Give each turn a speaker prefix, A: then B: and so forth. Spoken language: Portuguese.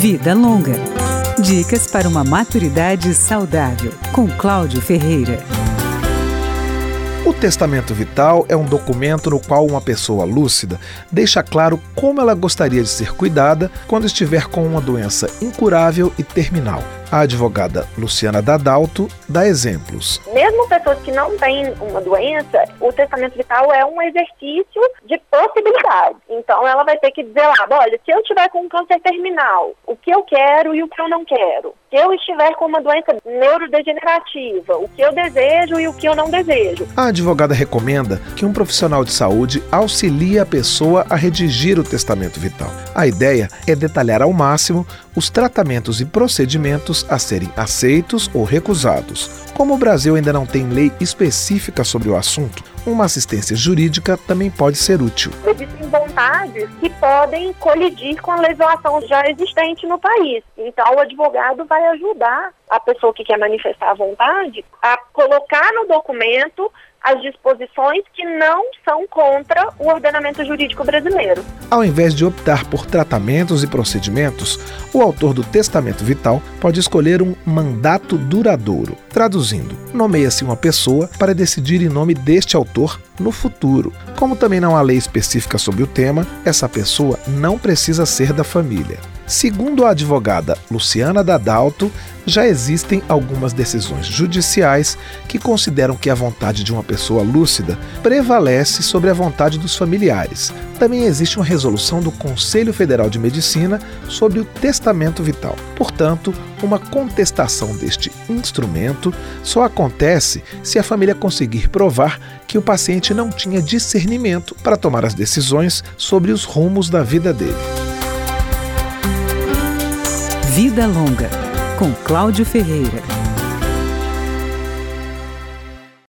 A: Vida Longa. Dicas para uma maturidade saudável, com Cláudio Ferreira.
B: O testamento vital é um documento no qual uma pessoa lúcida deixa claro como ela gostaria de ser cuidada quando estiver com uma doença incurável e terminal a advogada Luciana Dadalto dá exemplos.
C: Mesmo pessoas que não têm uma doença, o testamento vital é um exercício de possibilidade. Então ela vai ter que dizer lá, olha, se eu tiver com um câncer terminal, o que eu quero e o que eu não quero. Se eu estiver com uma doença neurodegenerativa, o que eu desejo e o que eu não desejo.
B: A advogada recomenda que um profissional de saúde auxilie a pessoa a redigir o testamento vital. A ideia é detalhar ao máximo os tratamentos e procedimentos a serem aceitos ou recusados. Como o Brasil ainda não tem lei específica sobre o assunto, uma assistência jurídica também pode ser útil.
C: Existem vontades que podem colidir com a legislação já existente no país. Então, o advogado vai ajudar a pessoa que quer manifestar a vontade a colocar no documento as disposições que não são contra o ordenamento jurídico brasileiro.
B: Ao invés de optar por tratamentos e procedimentos, o autor do testamento vital pode escolher um mandato duradouro. Traduzindo, nomeia-se uma pessoa para decidir em nome deste autor no futuro. Como também não há lei específica sobre o tema, essa pessoa não precisa ser da família. Segundo a advogada Luciana Dadalto, já existem algumas decisões judiciais que consideram que a vontade de uma pessoa lúcida prevalece sobre a vontade dos familiares. Também existe uma resolução do Conselho Federal de Medicina sobre o testamento vital. Portanto, uma contestação deste instrumento só acontece se a família conseguir provar que o paciente não tinha discernimento para tomar as decisões sobre os rumos da vida dele.
A: Vida Longa, com Cláudio Ferreira.